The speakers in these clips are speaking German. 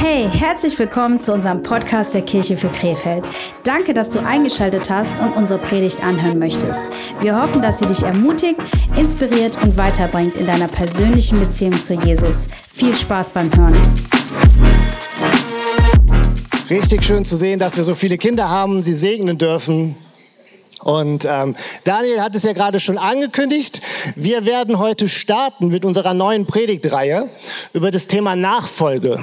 Hey, herzlich willkommen zu unserem Podcast der Kirche für Krefeld. Danke, dass du eingeschaltet hast und unsere Predigt anhören möchtest. Wir hoffen, dass sie dich ermutigt, inspiriert und weiterbringt in deiner persönlichen Beziehung zu Jesus. Viel Spaß beim Hören. Richtig schön zu sehen, dass wir so viele Kinder haben, sie segnen dürfen. Und ähm, Daniel hat es ja gerade schon angekündigt. Wir werden heute starten mit unserer neuen Predigtreihe über das Thema Nachfolge.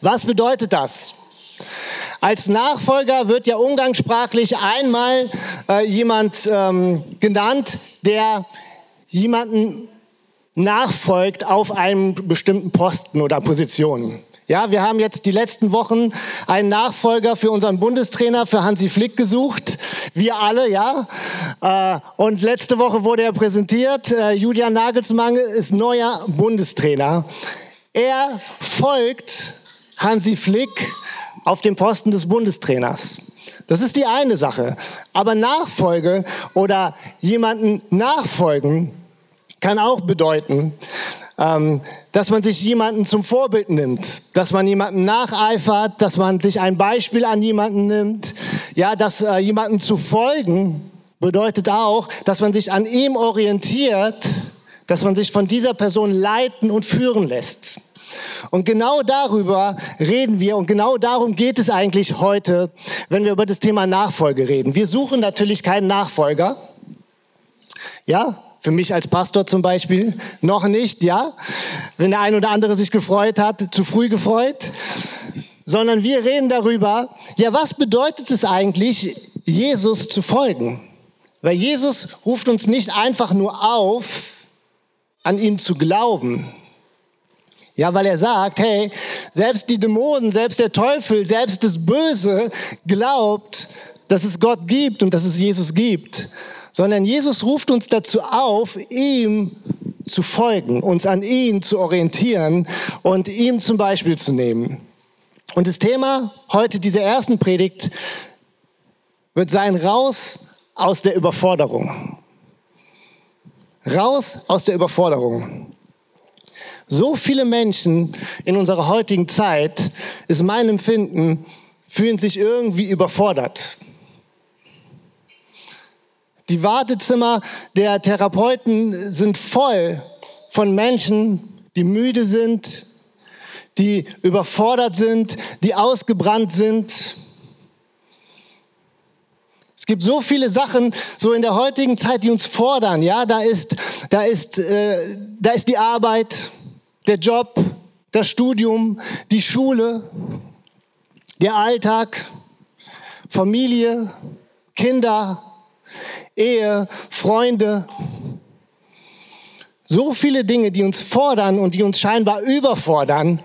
Was bedeutet das? Als Nachfolger wird ja umgangssprachlich einmal äh, jemand ähm, genannt, der jemanden nachfolgt auf einem bestimmten Posten oder Position. Ja, wir haben jetzt die letzten Wochen einen Nachfolger für unseren Bundestrainer, für Hansi Flick gesucht. Wir alle, ja. Äh, und letzte Woche wurde er präsentiert. Äh, Julian Nagelsmann ist neuer Bundestrainer. Er folgt Hansi Flick auf dem Posten des Bundestrainers. Das ist die eine Sache. Aber Nachfolge oder jemanden nachfolgen kann auch bedeuten, ähm, dass man sich jemanden zum Vorbild nimmt, dass man jemanden nacheifert, dass man sich ein Beispiel an jemanden nimmt. Ja, dass äh, jemanden zu folgen bedeutet auch, dass man sich an ihm orientiert, dass man sich von dieser Person leiten und führen lässt. Und genau darüber reden wir und genau darum geht es eigentlich heute, wenn wir über das Thema Nachfolge reden. Wir suchen natürlich keinen Nachfolger. Ja, für mich als Pastor zum Beispiel noch nicht, ja. Wenn der ein oder andere sich gefreut hat, zu früh gefreut. Sondern wir reden darüber, ja, was bedeutet es eigentlich, Jesus zu folgen? Weil Jesus ruft uns nicht einfach nur auf, an ihm zu glauben. Ja, weil er sagt, hey, selbst die Dämonen, selbst der Teufel, selbst das Böse glaubt, dass es Gott gibt und dass es Jesus gibt sondern Jesus ruft uns dazu auf, ihm zu folgen, uns an ihn zu orientieren und ihm zum Beispiel zu nehmen. Und das Thema heute dieser ersten Predigt wird sein, raus aus der Überforderung. Raus aus der Überforderung. So viele Menschen in unserer heutigen Zeit, ist mein Empfinden, fühlen sich irgendwie überfordert. Die Wartezimmer der Therapeuten sind voll von Menschen, die müde sind, die überfordert sind, die ausgebrannt sind. Es gibt so viele Sachen so in der heutigen Zeit, die uns fordern. Ja, da ist, da ist, äh, da ist die Arbeit, der Job, das Studium, die Schule, der Alltag, Familie, Kinder, Ehe, Freunde. So viele Dinge, die uns fordern und die uns scheinbar überfordern.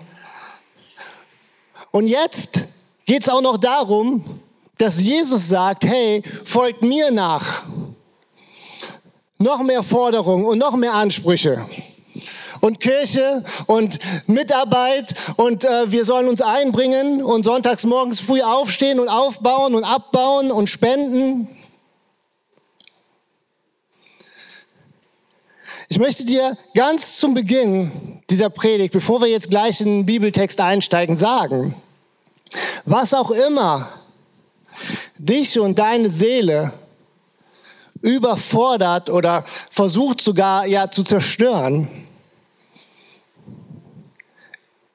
Und jetzt geht es auch noch darum, dass Jesus sagt, hey, folgt mir nach. Noch mehr Forderungen und noch mehr Ansprüche. Und Kirche und Mitarbeit und äh, wir sollen uns einbringen und sonntags morgens früh aufstehen und aufbauen und abbauen und spenden. Ich möchte dir ganz zum Beginn dieser Predigt, bevor wir jetzt gleich in den Bibeltext einsteigen, sagen, was auch immer dich und deine Seele überfordert oder versucht sogar ja zu zerstören,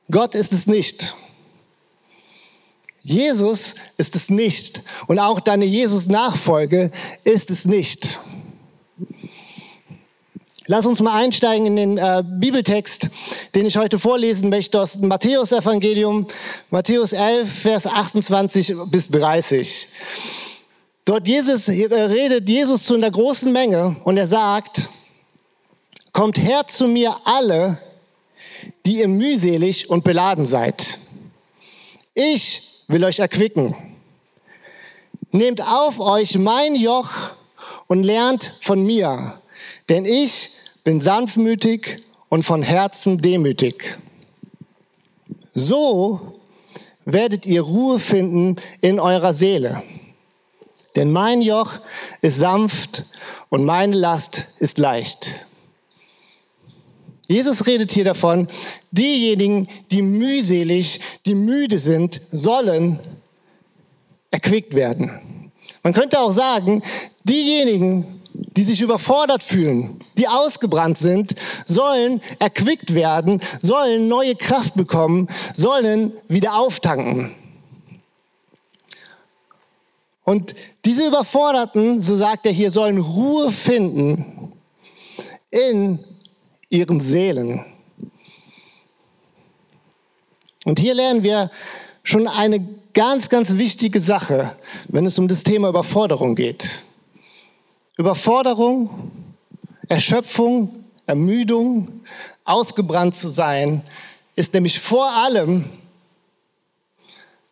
Gott ist es nicht. Jesus ist es nicht. Und auch deine Jesus-Nachfolge ist es nicht. Lass uns mal einsteigen in den äh, Bibeltext, den ich heute vorlesen möchte aus dem Matthäus-Evangelium, Matthäus 11, Vers 28 bis 30. Dort Jesus, äh, redet Jesus zu einer großen Menge und er sagt, kommt her zu mir alle, die ihr mühselig und beladen seid. Ich will euch erquicken. Nehmt auf euch mein Joch und lernt von mir, denn ich bin sanftmütig und von Herzen demütig. So werdet ihr Ruhe finden in eurer Seele. Denn mein Joch ist sanft und meine Last ist leicht. Jesus redet hier davon, diejenigen, die mühselig, die müde sind, sollen erquickt werden. Man könnte auch sagen, diejenigen, die sich überfordert fühlen, die ausgebrannt sind, sollen erquickt werden, sollen neue Kraft bekommen, sollen wieder auftanken. Und diese Überforderten, so sagt er hier, sollen Ruhe finden in ihren Seelen. Und hier lernen wir schon eine ganz, ganz wichtige Sache, wenn es um das Thema Überforderung geht. Überforderung, Erschöpfung, Ermüdung, ausgebrannt zu sein, ist nämlich vor allem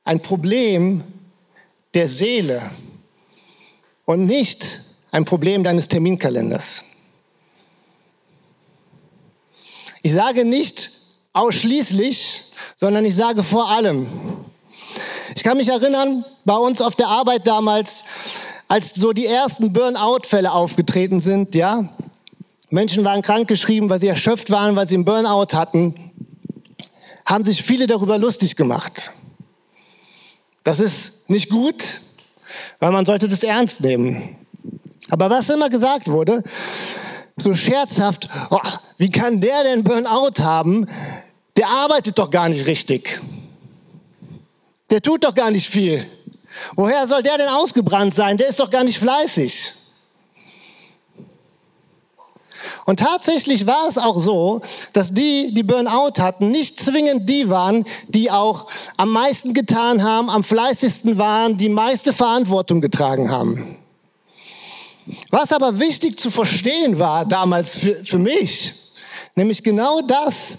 ein Problem der Seele und nicht ein Problem deines Terminkalenders. Ich sage nicht ausschließlich, sondern ich sage vor allem. Ich kann mich erinnern, bei uns auf der Arbeit damals, als so die ersten Burnout-Fälle aufgetreten sind, ja, Menschen waren krankgeschrieben, weil sie erschöpft waren, weil sie einen Burnout hatten, haben sich viele darüber lustig gemacht. Das ist nicht gut, weil man sollte das ernst nehmen. Aber was immer gesagt wurde, so scherzhaft, oh, wie kann der denn Burnout haben? Der arbeitet doch gar nicht richtig. Der tut doch gar nicht viel. Woher soll der denn ausgebrannt sein? Der ist doch gar nicht fleißig. Und tatsächlich war es auch so, dass die, die Burnout hatten, nicht zwingend die waren, die auch am meisten getan haben, am fleißigsten waren, die meiste Verantwortung getragen haben. Was aber wichtig zu verstehen war damals für, für mich, nämlich genau das,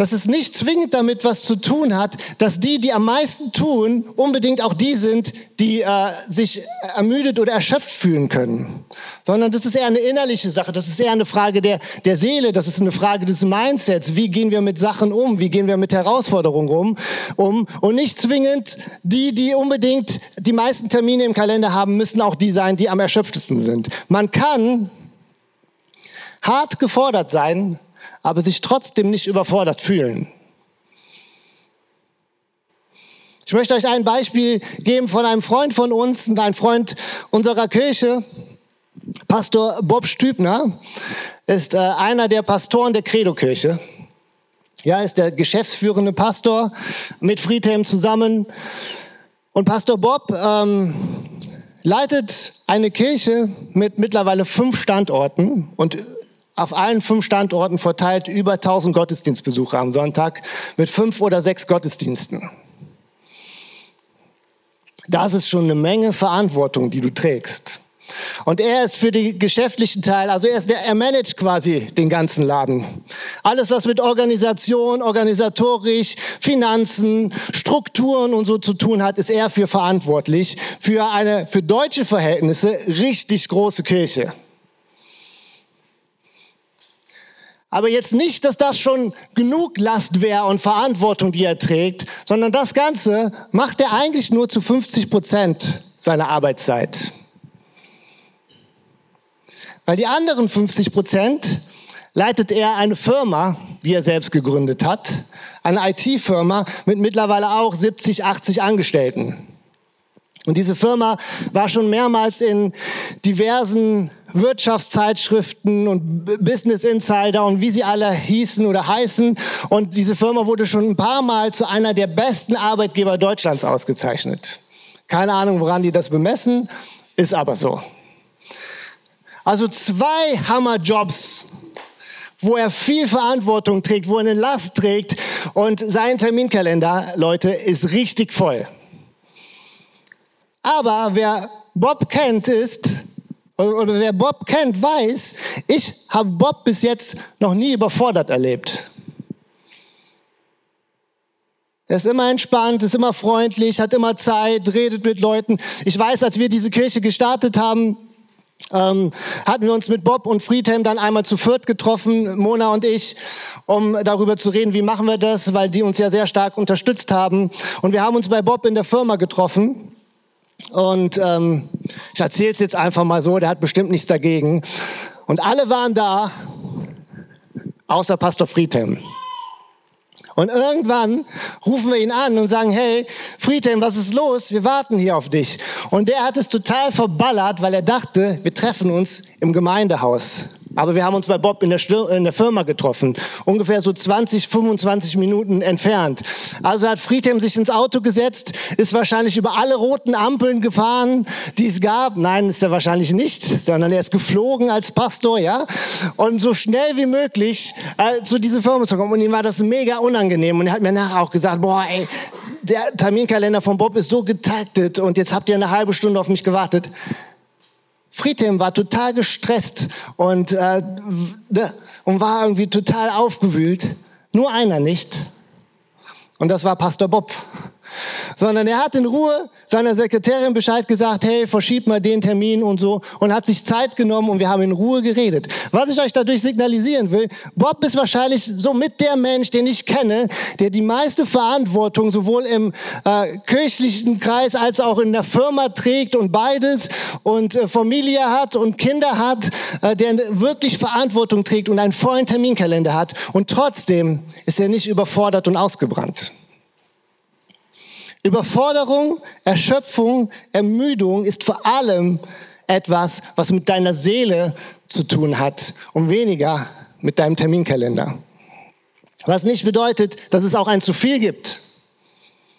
dass es nicht zwingend damit was zu tun hat, dass die, die am meisten tun, unbedingt auch die sind, die äh, sich ermüdet oder erschöpft fühlen können. Sondern das ist eher eine innerliche Sache, das ist eher eine Frage der, der Seele, das ist eine Frage des Mindsets. Wie gehen wir mit Sachen um? Wie gehen wir mit Herausforderungen um? um? Und nicht zwingend die, die unbedingt die meisten Termine im Kalender haben, müssen auch die sein, die am erschöpftesten sind. Man kann hart gefordert sein, aber sich trotzdem nicht überfordert fühlen. Ich möchte euch ein Beispiel geben von einem Freund von uns und ein Freund unserer Kirche. Pastor Bob Stübner ist äh, einer der Pastoren der Credo-Kirche. Ja, ist der geschäftsführende Pastor mit Friedhelm zusammen. Und Pastor Bob ähm, leitet eine Kirche mit mittlerweile fünf Standorten und auf allen fünf Standorten verteilt über 1000 Gottesdienstbesucher am Sonntag mit fünf oder sechs Gottesdiensten. Das ist schon eine Menge Verantwortung, die du trägst. Und er ist für den geschäftlichen Teil, also er, ist der, er managt quasi den ganzen Laden. Alles, was mit Organisation, organisatorisch, Finanzen, Strukturen und so zu tun hat, ist er für verantwortlich. Für eine, für deutsche Verhältnisse richtig große Kirche. Aber jetzt nicht, dass das schon genug Last wäre und Verantwortung, die er trägt, sondern das Ganze macht er eigentlich nur zu 50 Prozent seiner Arbeitszeit. Weil die anderen 50 Prozent leitet er eine Firma, die er selbst gegründet hat, eine IT-Firma mit mittlerweile auch 70, 80 Angestellten. Und diese Firma war schon mehrmals in diversen Wirtschaftszeitschriften und Business Insider und wie sie alle hießen oder heißen. Und diese Firma wurde schon ein paar Mal zu einer der besten Arbeitgeber Deutschlands ausgezeichnet. Keine Ahnung, woran die das bemessen, ist aber so. Also zwei Hammerjobs, wo er viel Verantwortung trägt, wo er eine Last trägt und sein Terminkalender, Leute, ist richtig voll. Aber wer Bob kennt, ist, oder wer Bob kennt, weiß, ich habe Bob bis jetzt noch nie überfordert erlebt. Er ist immer entspannt, ist immer freundlich, hat immer Zeit, redet mit Leuten. Ich weiß, als wir diese Kirche gestartet haben, ähm, hatten wir uns mit Bob und Friedhelm dann einmal zu viert getroffen, Mona und ich, um darüber zu reden, wie machen wir das, weil die uns ja sehr stark unterstützt haben. Und wir haben uns bei Bob in der Firma getroffen. Und ähm, ich erzähle es jetzt einfach mal so, der hat bestimmt nichts dagegen. Und alle waren da, außer Pastor Friedhelm. Und irgendwann rufen wir ihn an und sagen, hey, Friedhelm, was ist los? Wir warten hier auf dich. Und der hat es total verballert, weil er dachte, wir treffen uns im Gemeindehaus. Aber wir haben uns bei Bob in der, in der, Firma getroffen, ungefähr so 20, 25 Minuten entfernt. Also hat Friedhelm sich ins Auto gesetzt, ist wahrscheinlich über alle roten Ampeln gefahren, die es gab. Nein, ist er wahrscheinlich nicht, sondern er ist geflogen als Pastor, ja. Und so schnell wie möglich äh, zu dieser Firma zu kommen. Und ihm war das mega unangenehm. Und er hat mir nachher auch gesagt, boah, ey, der Terminkalender von Bob ist so getaktet und jetzt habt ihr eine halbe Stunde auf mich gewartet. Friedhelm war total gestresst und, äh, und war irgendwie total aufgewühlt. Nur einer nicht. Und das war Pastor Bob sondern er hat in Ruhe seiner Sekretärin Bescheid gesagt, hey, verschieb mal den Termin und so und hat sich Zeit genommen und wir haben in Ruhe geredet. Was ich euch dadurch signalisieren will, Bob ist wahrscheinlich so mit der Mensch, den ich kenne, der die meiste Verantwortung sowohl im äh, kirchlichen Kreis als auch in der Firma trägt und beides und äh, Familie hat und Kinder hat, äh, der wirklich Verantwortung trägt und einen vollen Terminkalender hat und trotzdem ist er nicht überfordert und ausgebrannt. Überforderung, Erschöpfung, Ermüdung ist vor allem etwas, was mit deiner Seele zu tun hat und weniger mit deinem Terminkalender. Was nicht bedeutet, dass es auch ein zu viel gibt.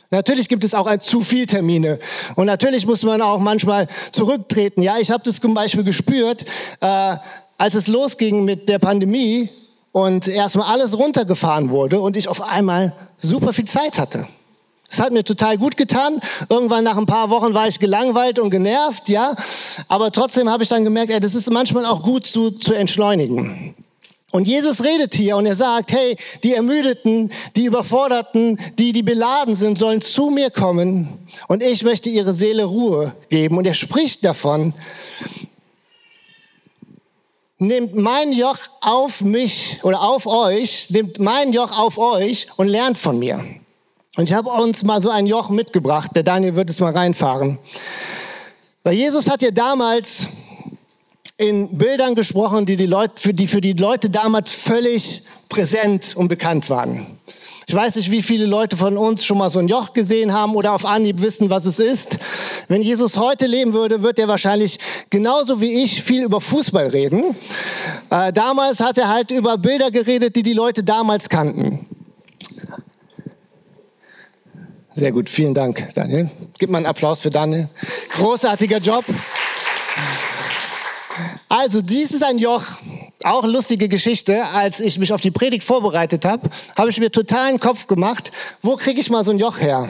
Natürlich gibt es auch ein zu viel Termine und natürlich muss man auch manchmal zurücktreten. Ja, ich habe das zum Beispiel gespürt, äh, als es losging mit der Pandemie und erstmal alles runtergefahren wurde und ich auf einmal super viel Zeit hatte. Es hat mir total gut getan. Irgendwann nach ein paar Wochen war ich gelangweilt und genervt, ja. Aber trotzdem habe ich dann gemerkt, ey, das ist manchmal auch gut zu, zu entschleunigen. Und Jesus redet hier und er sagt, hey, die Ermüdeten, die Überforderten, die, die beladen sind, sollen zu mir kommen und ich möchte ihre Seele Ruhe geben. Und er spricht davon, nehmt mein Joch auf mich oder auf euch, nehmt mein Joch auf euch und lernt von mir. Und ich habe uns mal so ein Joch mitgebracht. Der Daniel wird es mal reinfahren. Weil Jesus hat ja damals in Bildern gesprochen, die, die Leute, für, die für die Leute damals völlig präsent und bekannt waren. Ich weiß nicht, wie viele Leute von uns schon mal so ein Joch gesehen haben oder auf Anhieb wissen, was es ist. Wenn Jesus heute leben würde, wird er wahrscheinlich genauso wie ich viel über Fußball reden. Äh, damals hat er halt über Bilder geredet, die die Leute damals kannten. Sehr gut, vielen Dank, Daniel. Gib mal einen Applaus für Daniel. Großartiger Job. Also, dies ist ein Joch. Auch lustige Geschichte. Als ich mich auf die Predigt vorbereitet habe, habe ich mir totalen Kopf gemacht, wo kriege ich mal so ein Joch her?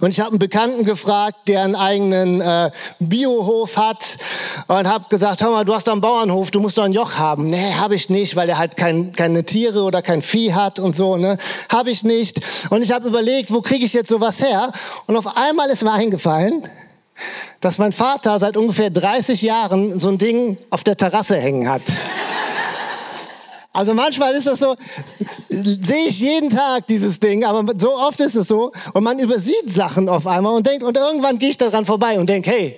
Und ich habe einen Bekannten gefragt, der einen eigenen äh, Biohof hat und habe gesagt, hör mal, du hast da einen Bauernhof, du musst doch ein Joch haben. Nee, habe ich nicht, weil er halt kein, keine Tiere oder kein Vieh hat und so. Ne, habe ich nicht. Und ich habe überlegt, wo kriege ich jetzt sowas her? Und auf einmal ist mir eingefallen, dass mein Vater seit ungefähr 30 Jahren so ein Ding auf der Terrasse hängen hat. Also manchmal ist das so, sehe ich jeden Tag dieses Ding, aber so oft ist es so und man übersieht Sachen auf einmal und denkt, und irgendwann gehe ich daran vorbei und denke, hey,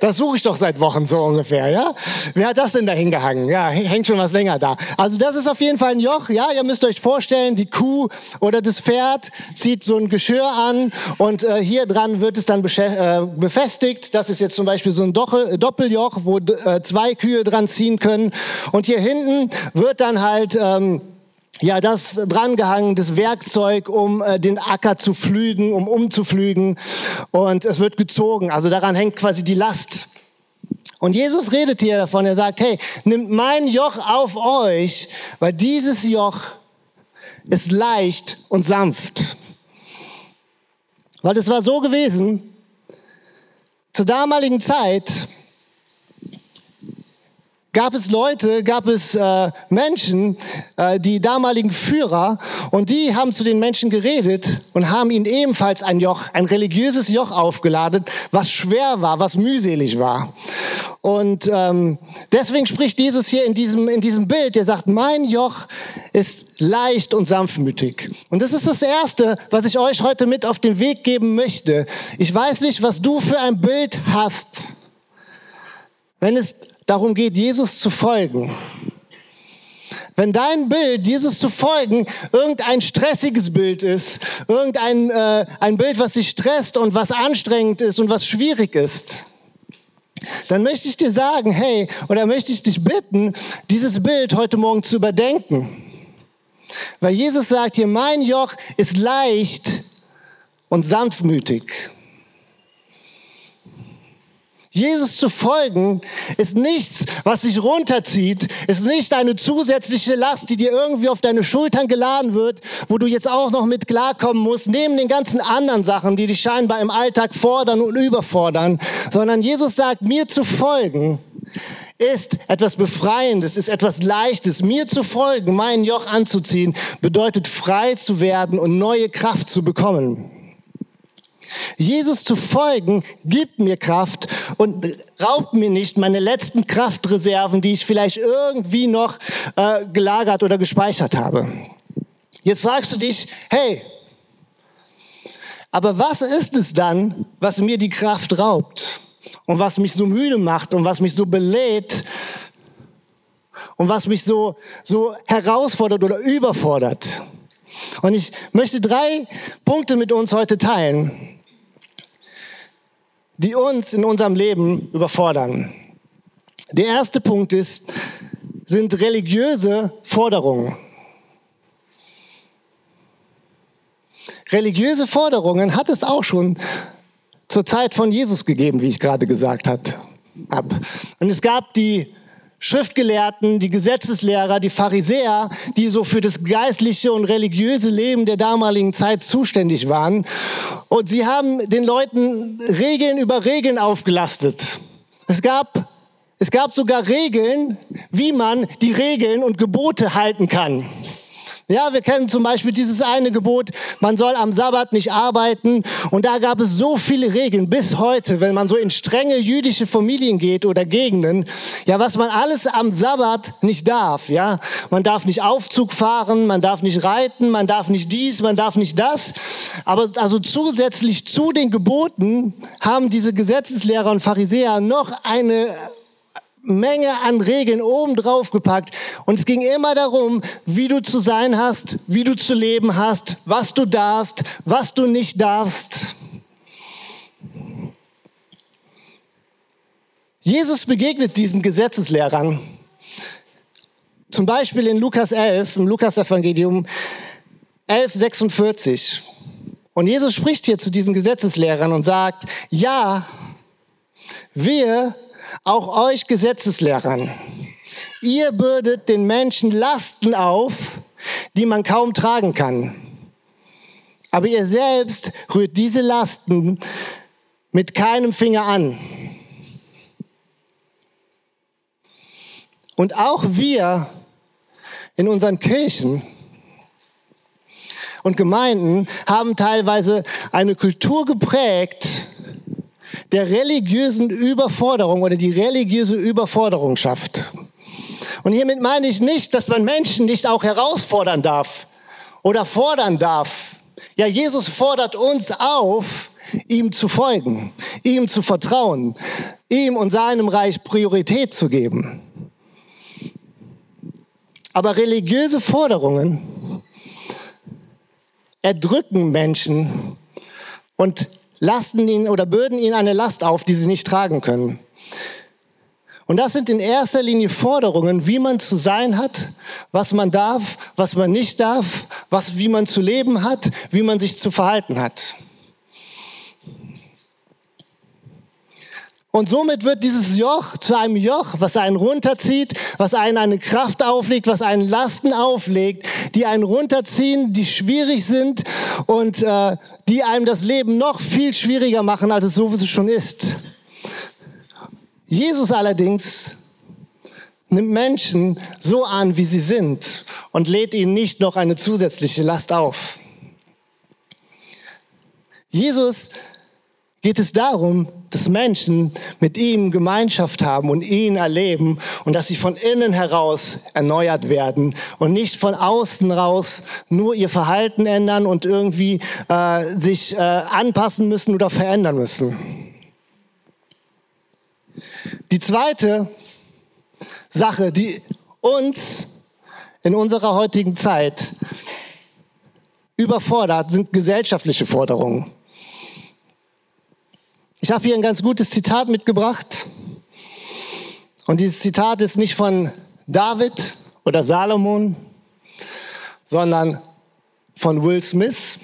das suche ich doch seit Wochen so ungefähr, ja? Wer hat das denn da hingehangen? Ja, hängt schon was länger da. Also das ist auf jeden Fall ein Joch, ja? Ihr müsst euch vorstellen, die Kuh oder das Pferd zieht so ein Geschirr an und äh, hier dran wird es dann äh, befestigt. Das ist jetzt zum Beispiel so ein Doppel Doppeljoch, wo äh, zwei Kühe dran ziehen können. Und hier hinten wird dann halt... Ähm, ja, das drangehangen, das Werkzeug, um äh, den Acker zu pflügen, um umzuflügen. Und es wird gezogen. Also daran hängt quasi die Last. Und Jesus redet hier davon. Er sagt, hey, nimmt mein Joch auf euch, weil dieses Joch ist leicht und sanft. Weil es war so gewesen, zur damaligen Zeit, gab es Leute, gab es äh, Menschen, äh, die damaligen Führer, und die haben zu den Menschen geredet und haben ihnen ebenfalls ein Joch, ein religiöses Joch aufgeladen, was schwer war, was mühselig war. Und ähm, deswegen spricht Jesus hier in diesem, in diesem Bild, der sagt, mein Joch ist leicht und sanftmütig. Und das ist das Erste, was ich euch heute mit auf den Weg geben möchte. Ich weiß nicht, was du für ein Bild hast. Wenn es darum geht, Jesus zu folgen. Wenn dein Bild, Jesus zu folgen, irgendein stressiges Bild ist, irgendein äh, ein Bild, was dich stresst und was anstrengend ist und was schwierig ist, dann möchte ich dir sagen, hey, oder möchte ich dich bitten, dieses Bild heute Morgen zu überdenken. Weil Jesus sagt hier, mein Joch ist leicht und sanftmütig. Jesus zu folgen ist nichts, was sich runterzieht, ist nicht eine zusätzliche Last, die dir irgendwie auf deine Schultern geladen wird, wo du jetzt auch noch mit klarkommen musst, neben den ganzen anderen Sachen, die dich scheinbar im Alltag fordern und überfordern, sondern Jesus sagt, mir zu folgen ist etwas Befreiendes, ist etwas Leichtes. Mir zu folgen, meinen Joch anzuziehen, bedeutet frei zu werden und neue Kraft zu bekommen. Jesus zu folgen gibt mir Kraft und raubt mir nicht meine letzten Kraftreserven, die ich vielleicht irgendwie noch äh, gelagert oder gespeichert habe. Jetzt fragst du dich, hey, aber was ist es dann, was mir die Kraft raubt und was mich so müde macht und was mich so belädt und was mich so, so herausfordert oder überfordert? Und ich möchte drei Punkte mit uns heute teilen die uns in unserem Leben überfordern. Der erste Punkt ist, sind religiöse Forderungen. Religiöse Forderungen hat es auch schon zur Zeit von Jesus gegeben, wie ich gerade gesagt habe. Und es gab die Schriftgelehrten, die Gesetzeslehrer, die Pharisäer, die so für das geistliche und religiöse Leben der damaligen Zeit zuständig waren. Und sie haben den Leuten Regeln über Regeln aufgelastet. Es gab, es gab sogar Regeln, wie man die Regeln und Gebote halten kann. Ja, wir kennen zum Beispiel dieses eine Gebot, man soll am Sabbat nicht arbeiten. Und da gab es so viele Regeln bis heute, wenn man so in strenge jüdische Familien geht oder Gegenden. Ja, was man alles am Sabbat nicht darf. Ja, man darf nicht Aufzug fahren, man darf nicht reiten, man darf nicht dies, man darf nicht das. Aber also zusätzlich zu den Geboten haben diese Gesetzeslehrer und Pharisäer noch eine Menge an Regeln oben drauf gepackt. Und es ging immer darum, wie du zu sein hast, wie du zu leben hast, was du darfst, was du nicht darfst. Jesus begegnet diesen Gesetzeslehrern. Zum Beispiel in Lukas 11, im Lukas-Evangelium 11, 46. Und Jesus spricht hier zu diesen Gesetzeslehrern und sagt, ja, wir auch euch Gesetzeslehrern. Ihr bürdet den Menschen Lasten auf, die man kaum tragen kann. Aber ihr selbst rührt diese Lasten mit keinem Finger an. Und auch wir in unseren Kirchen und Gemeinden haben teilweise eine Kultur geprägt, der religiösen Überforderung oder die religiöse Überforderung schafft. Und hiermit meine ich nicht, dass man Menschen nicht auch herausfordern darf oder fordern darf. Ja, Jesus fordert uns auf, ihm zu folgen, ihm zu vertrauen, ihm und seinem Reich Priorität zu geben. Aber religiöse Forderungen erdrücken Menschen und lasten ihnen oder bürden ihnen eine Last auf, die sie nicht tragen können. Und das sind in erster Linie Forderungen, wie man zu sein hat, was man darf, was man nicht darf, was, wie man zu leben hat, wie man sich zu verhalten hat. Und somit wird dieses Joch zu einem Joch, was einen runterzieht, was einen eine Kraft auflegt, was einen Lasten auflegt, die einen runterziehen, die schwierig sind und äh, die einem das Leben noch viel schwieriger machen, als es sowieso schon ist. Jesus allerdings nimmt Menschen so an, wie sie sind und lädt ihnen nicht noch eine zusätzliche Last auf. Jesus geht es darum, dass Menschen mit ihm Gemeinschaft haben und ihn erleben und dass sie von innen heraus erneuert werden und nicht von außen raus nur ihr Verhalten ändern und irgendwie äh, sich äh, anpassen müssen oder verändern müssen. Die zweite Sache, die uns in unserer heutigen Zeit überfordert, sind gesellschaftliche Forderungen. Ich habe hier ein ganz gutes Zitat mitgebracht. Und dieses Zitat ist nicht von David oder Salomon, sondern von Will Smith,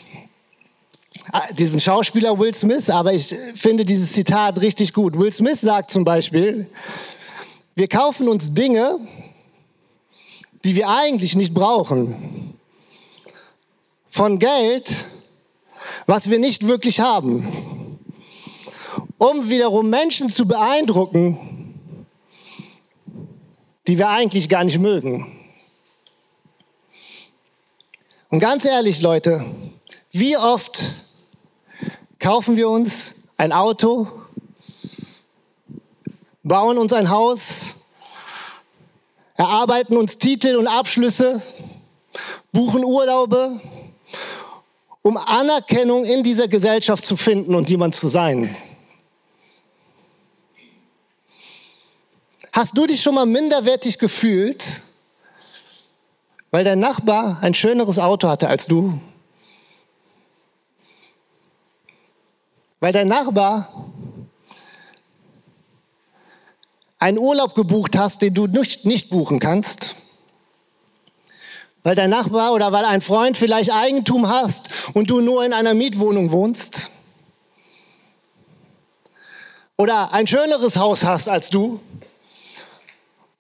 ah, diesen Schauspieler Will Smith, aber ich finde dieses Zitat richtig gut. Will Smith sagt zum Beispiel, wir kaufen uns Dinge, die wir eigentlich nicht brauchen, von Geld, was wir nicht wirklich haben, um wiederum Menschen zu beeindrucken, die wir eigentlich gar nicht mögen. Und ganz ehrlich, Leute, wie oft kaufen wir uns ein Auto, bauen uns ein Haus, erarbeiten uns Titel und Abschlüsse, buchen Urlaube, um Anerkennung in dieser Gesellschaft zu finden und jemand zu sein. Hast du dich schon mal minderwertig gefühlt, weil dein Nachbar ein schöneres Auto hatte als du? Weil dein Nachbar einen Urlaub gebucht hast, den du nicht, buchen kannst? Weil dein Nachbar oder weil ein Freund vielleicht Eigentum hast und du nur in einer Mietwohnung wohnst? Oder ein schöneres Haus hast als du?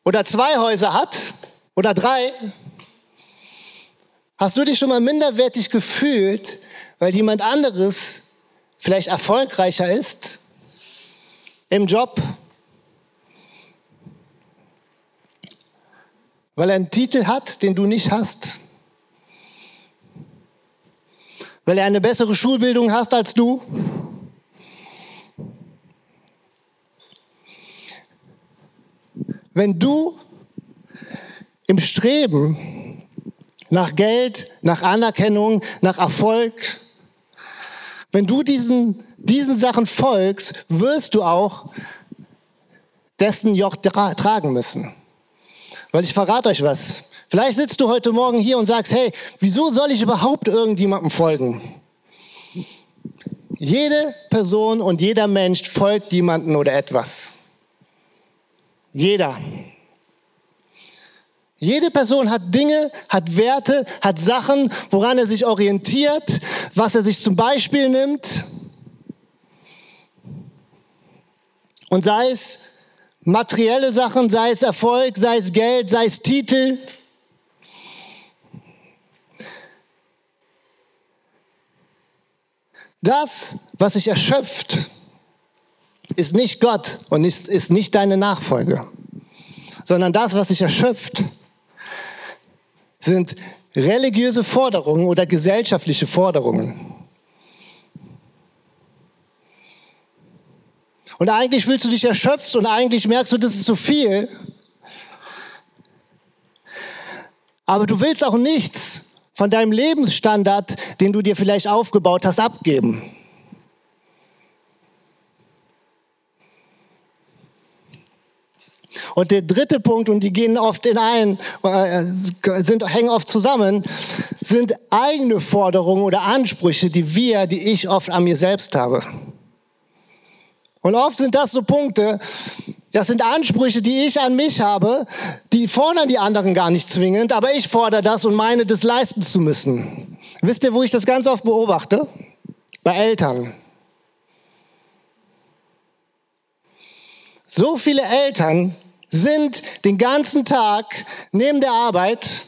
Oder zwei Häuser hat? Oder drei? Hast du dich schon mal minderwertig gefühlt, weil jemand anderes vielleicht erfolgreicher ist im Job, weil er einen Titel hat, den du nicht hast, weil er eine bessere Schulbildung hast als du? Wenn du im Streben nach Geld, nach Anerkennung, nach Erfolg. Wenn du diesen, diesen Sachen folgst, wirst du auch dessen Joch tra tragen müssen. Weil ich verrate euch was. Vielleicht sitzt du heute Morgen hier und sagst, hey, wieso soll ich überhaupt irgendjemandem folgen? Jede Person und jeder Mensch folgt jemandem oder etwas. Jeder. Jede Person hat Dinge, hat Werte, hat Sachen, woran er sich orientiert, was er sich zum Beispiel nimmt. Und sei es materielle Sachen, sei es Erfolg, sei es Geld, sei es Titel. Das, was sich erschöpft, ist nicht Gott und ist, ist nicht deine Nachfolge, sondern das, was sich erschöpft, sind religiöse Forderungen oder gesellschaftliche Forderungen. Und eigentlich fühlst du dich erschöpft und eigentlich merkst du, das ist zu viel. Aber du willst auch nichts von deinem Lebensstandard, den du dir vielleicht aufgebaut hast, abgeben. Und der dritte Punkt, und die gehen oft in ein, äh, sind, hängen oft zusammen, sind eigene Forderungen oder Ansprüche, die wir, die ich oft an mir selbst habe. Und oft sind das so Punkte, das sind Ansprüche, die ich an mich habe, die fordern die anderen gar nicht zwingend, aber ich fordere das und meine, das leisten zu müssen. Wisst ihr, wo ich das ganz oft beobachte? Bei Eltern. So viele Eltern sind den ganzen Tag neben der Arbeit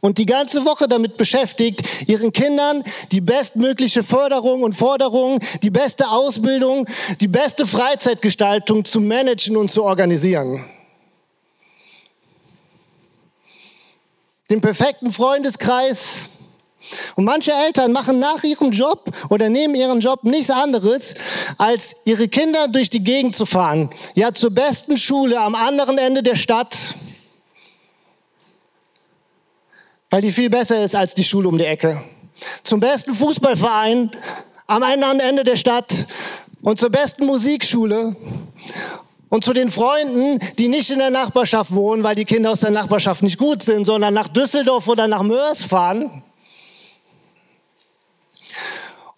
und die ganze Woche damit beschäftigt, ihren Kindern die bestmögliche Förderung und Forderung, die beste Ausbildung, die beste Freizeitgestaltung zu managen und zu organisieren. Den perfekten Freundeskreis, und manche Eltern machen nach ihrem Job oder neben ihrem Job nichts anderes, als ihre Kinder durch die Gegend zu fahren. Ja, zur besten Schule am anderen Ende der Stadt, weil die viel besser ist als die Schule um die Ecke. Zum besten Fußballverein am anderen Ende der Stadt und zur besten Musikschule Und zu den Freunden, die nicht in der Nachbarschaft wohnen, weil die Kinder aus der Nachbarschaft nicht gut sind, sondern nach Düsseldorf oder nach Mörs fahren,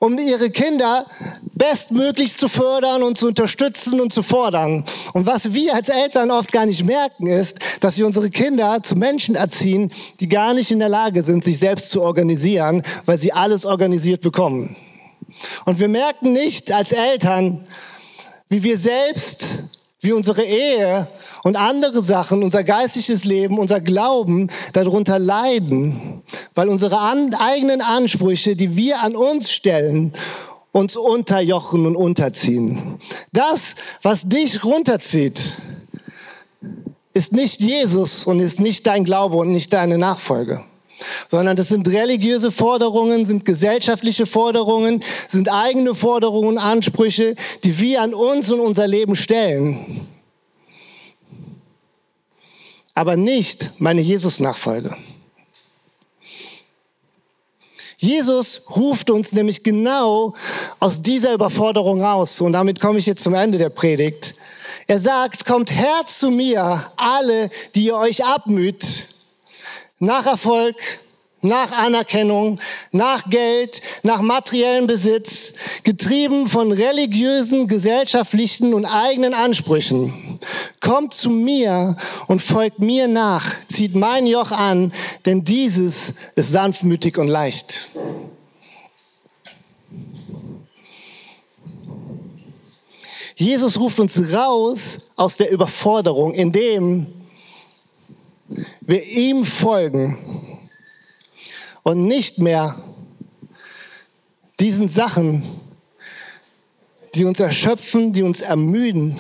um ihre Kinder bestmöglich zu fördern und zu unterstützen und zu fordern. Und was wir als Eltern oft gar nicht merken, ist, dass wir unsere Kinder zu Menschen erziehen, die gar nicht in der Lage sind, sich selbst zu organisieren, weil sie alles organisiert bekommen. Und wir merken nicht als Eltern, wie wir selbst, wie unsere Ehe und andere Sachen, unser geistliches Leben, unser Glauben darunter leiden, weil unsere an, eigenen Ansprüche, die wir an uns stellen, uns unterjochen und unterziehen. Das, was dich runterzieht, ist nicht Jesus und ist nicht dein Glaube und nicht deine Nachfolge sondern das sind religiöse Forderungen, sind gesellschaftliche Forderungen, sind eigene Forderungen, Ansprüche, die wir an uns und unser Leben stellen. Aber nicht meine Jesus-Nachfolge. Jesus ruft uns nämlich genau aus dieser Überforderung raus. Und damit komme ich jetzt zum Ende der Predigt. Er sagt, kommt her zu mir, alle, die ihr euch abmüht nach Erfolg, nach Anerkennung, nach Geld, nach materiellem Besitz, getrieben von religiösen, gesellschaftlichen und eigenen Ansprüchen. Kommt zu mir und folgt mir nach, zieht mein Joch an, denn dieses ist sanftmütig und leicht. Jesus ruft uns raus aus der Überforderung, indem wir ihm folgen und nicht mehr diesen Sachen, die uns erschöpfen, die uns ermüden.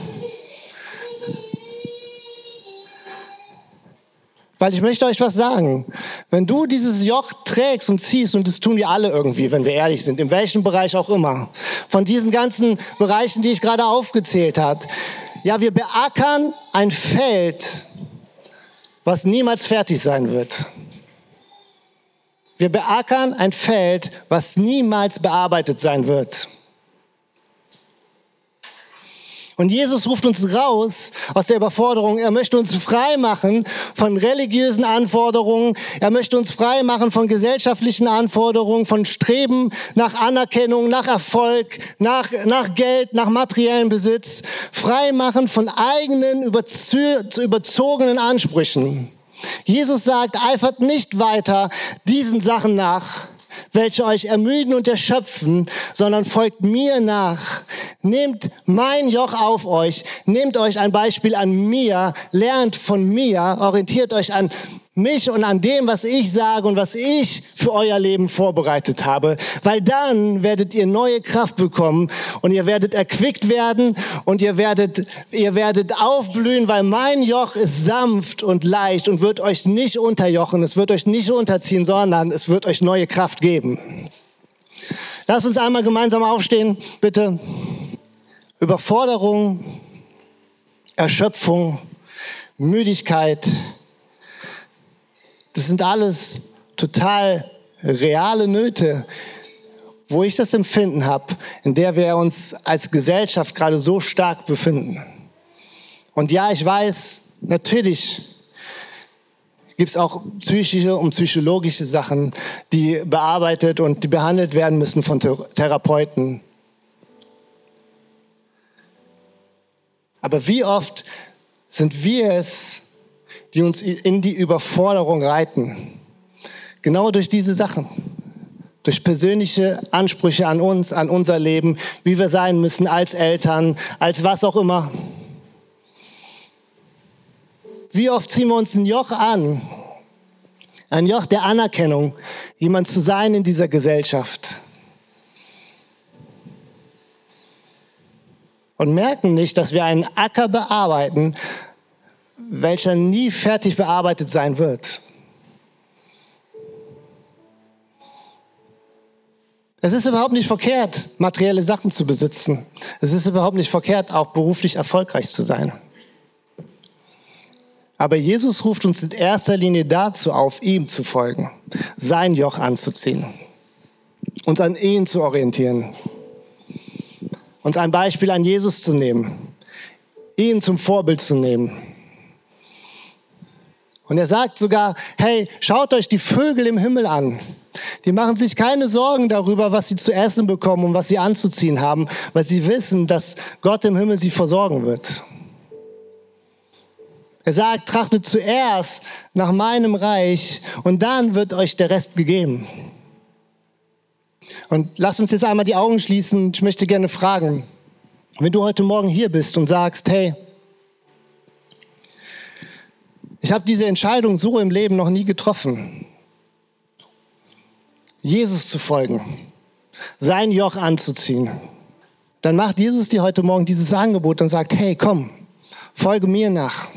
Weil ich möchte euch was sagen. Wenn du dieses Joch trägst und ziehst, und das tun wir alle irgendwie, wenn wir ehrlich sind, in welchem Bereich auch immer, von diesen ganzen Bereichen, die ich gerade aufgezählt habe, ja, wir beackern ein Feld, was niemals fertig sein wird. Wir beackern ein Feld, was niemals bearbeitet sein wird. Und Jesus ruft uns raus aus der Überforderung. Er möchte uns frei machen von religiösen Anforderungen. Er möchte uns frei machen von gesellschaftlichen Anforderungen, von Streben nach Anerkennung, nach Erfolg, nach, nach Geld, nach materiellem Besitz. Frei machen von eigenen überzogenen Ansprüchen. Jesus sagt, eifert nicht weiter diesen Sachen nach, welche euch ermüden und erschöpfen, sondern folgt mir nach. Nehmt mein Joch auf euch, nehmt euch ein Beispiel an mir, lernt von mir, orientiert euch an mich und an dem, was ich sage und was ich für euer Leben vorbereitet habe, weil dann werdet ihr neue Kraft bekommen und ihr werdet erquickt werden und ihr werdet, ihr werdet aufblühen, weil mein Joch ist sanft und leicht und wird euch nicht unterjochen, es wird euch nicht unterziehen, sondern es wird euch neue Kraft geben. Lasst uns einmal gemeinsam aufstehen, bitte. Überforderung, Erschöpfung, Müdigkeit, das sind alles total reale Nöte, wo ich das Empfinden habe, in der wir uns als Gesellschaft gerade so stark befinden. Und ja, ich weiß, natürlich gibt es auch psychische und psychologische Sachen, die bearbeitet und die behandelt werden müssen von Therapeuten. Aber wie oft sind wir es, die uns in die Überforderung reiten. Genau durch diese Sachen. Durch persönliche Ansprüche an uns, an unser Leben, wie wir sein müssen als Eltern, als was auch immer. Wie oft ziehen wir uns ein Joch an? Ein Joch der Anerkennung, jemand zu sein in dieser Gesellschaft. Und merken nicht, dass wir einen Acker bearbeiten, welcher nie fertig bearbeitet sein wird. Es ist überhaupt nicht verkehrt, materielle Sachen zu besitzen. Es ist überhaupt nicht verkehrt, auch beruflich erfolgreich zu sein. Aber Jesus ruft uns in erster Linie dazu auf, ihm zu folgen, sein Joch anzuziehen, uns an ihn zu orientieren, uns ein Beispiel an Jesus zu nehmen, ihn zum Vorbild zu nehmen. Und er sagt sogar, hey, schaut euch die Vögel im Himmel an. Die machen sich keine Sorgen darüber, was sie zu essen bekommen und was sie anzuziehen haben, weil sie wissen, dass Gott im Himmel sie versorgen wird. Er sagt, trachtet zuerst nach meinem Reich und dann wird euch der Rest gegeben. Und lasst uns jetzt einmal die Augen schließen. Ich möchte gerne fragen, wenn du heute Morgen hier bist und sagst, hey, ich habe diese Entscheidung so im Leben noch nie getroffen. Jesus zu folgen, sein Joch anzuziehen. Dann macht Jesus dir heute Morgen dieses Angebot und sagt, hey, komm, folge mir nach.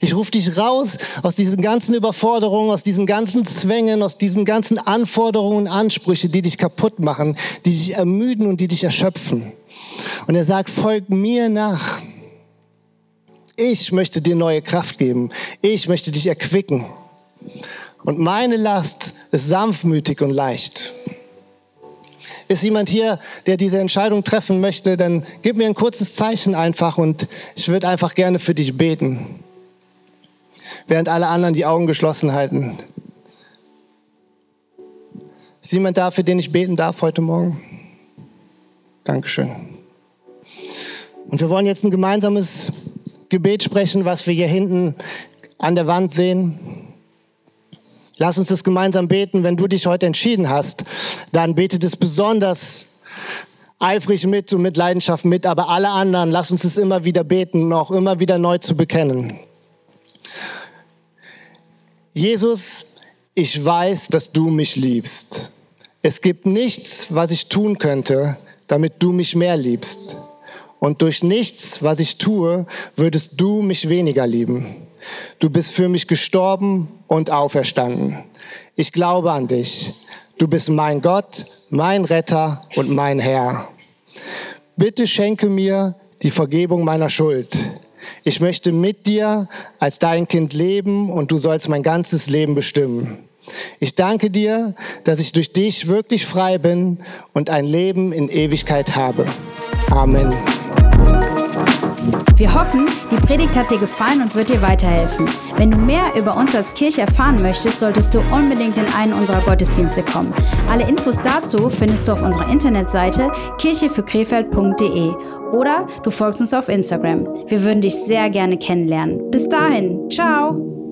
Ich rufe dich raus aus diesen ganzen Überforderungen, aus diesen ganzen Zwängen, aus diesen ganzen Anforderungen und Ansprüche, die dich kaputt machen, die dich ermüden und die dich erschöpfen. Und er sagt, folg mir nach. Ich möchte dir neue Kraft geben. Ich möchte dich erquicken. Und meine Last ist sanftmütig und leicht. Ist jemand hier, der diese Entscheidung treffen möchte, dann gib mir ein kurzes Zeichen einfach und ich würde einfach gerne für dich beten während alle anderen die Augen geschlossen halten. Ist jemand da, für den ich beten darf heute Morgen? Dankeschön. Und wir wollen jetzt ein gemeinsames Gebet sprechen, was wir hier hinten an der Wand sehen. Lass uns das gemeinsam beten. Wenn du dich heute entschieden hast, dann betet es besonders eifrig mit und mit Leidenschaft mit. Aber alle anderen, lass uns es immer wieder beten auch immer wieder neu zu bekennen. Jesus, ich weiß, dass du mich liebst. Es gibt nichts, was ich tun könnte, damit du mich mehr liebst. Und durch nichts, was ich tue, würdest du mich weniger lieben. Du bist für mich gestorben und auferstanden. Ich glaube an dich. Du bist mein Gott, mein Retter und mein Herr. Bitte schenke mir die Vergebung meiner Schuld. Ich möchte mit dir als dein Kind leben und du sollst mein ganzes Leben bestimmen. Ich danke dir, dass ich durch dich wirklich frei bin und ein Leben in Ewigkeit habe. Amen. Wir hoffen, die Predigt hat dir gefallen und wird dir weiterhelfen. Wenn du mehr über uns als Kirche erfahren möchtest, solltest du unbedingt in einen unserer Gottesdienste kommen. Alle Infos dazu findest du auf unserer Internetseite kirchefürkrefeld.de oder du folgst uns auf Instagram. Wir würden dich sehr gerne kennenlernen. Bis dahin, ciao!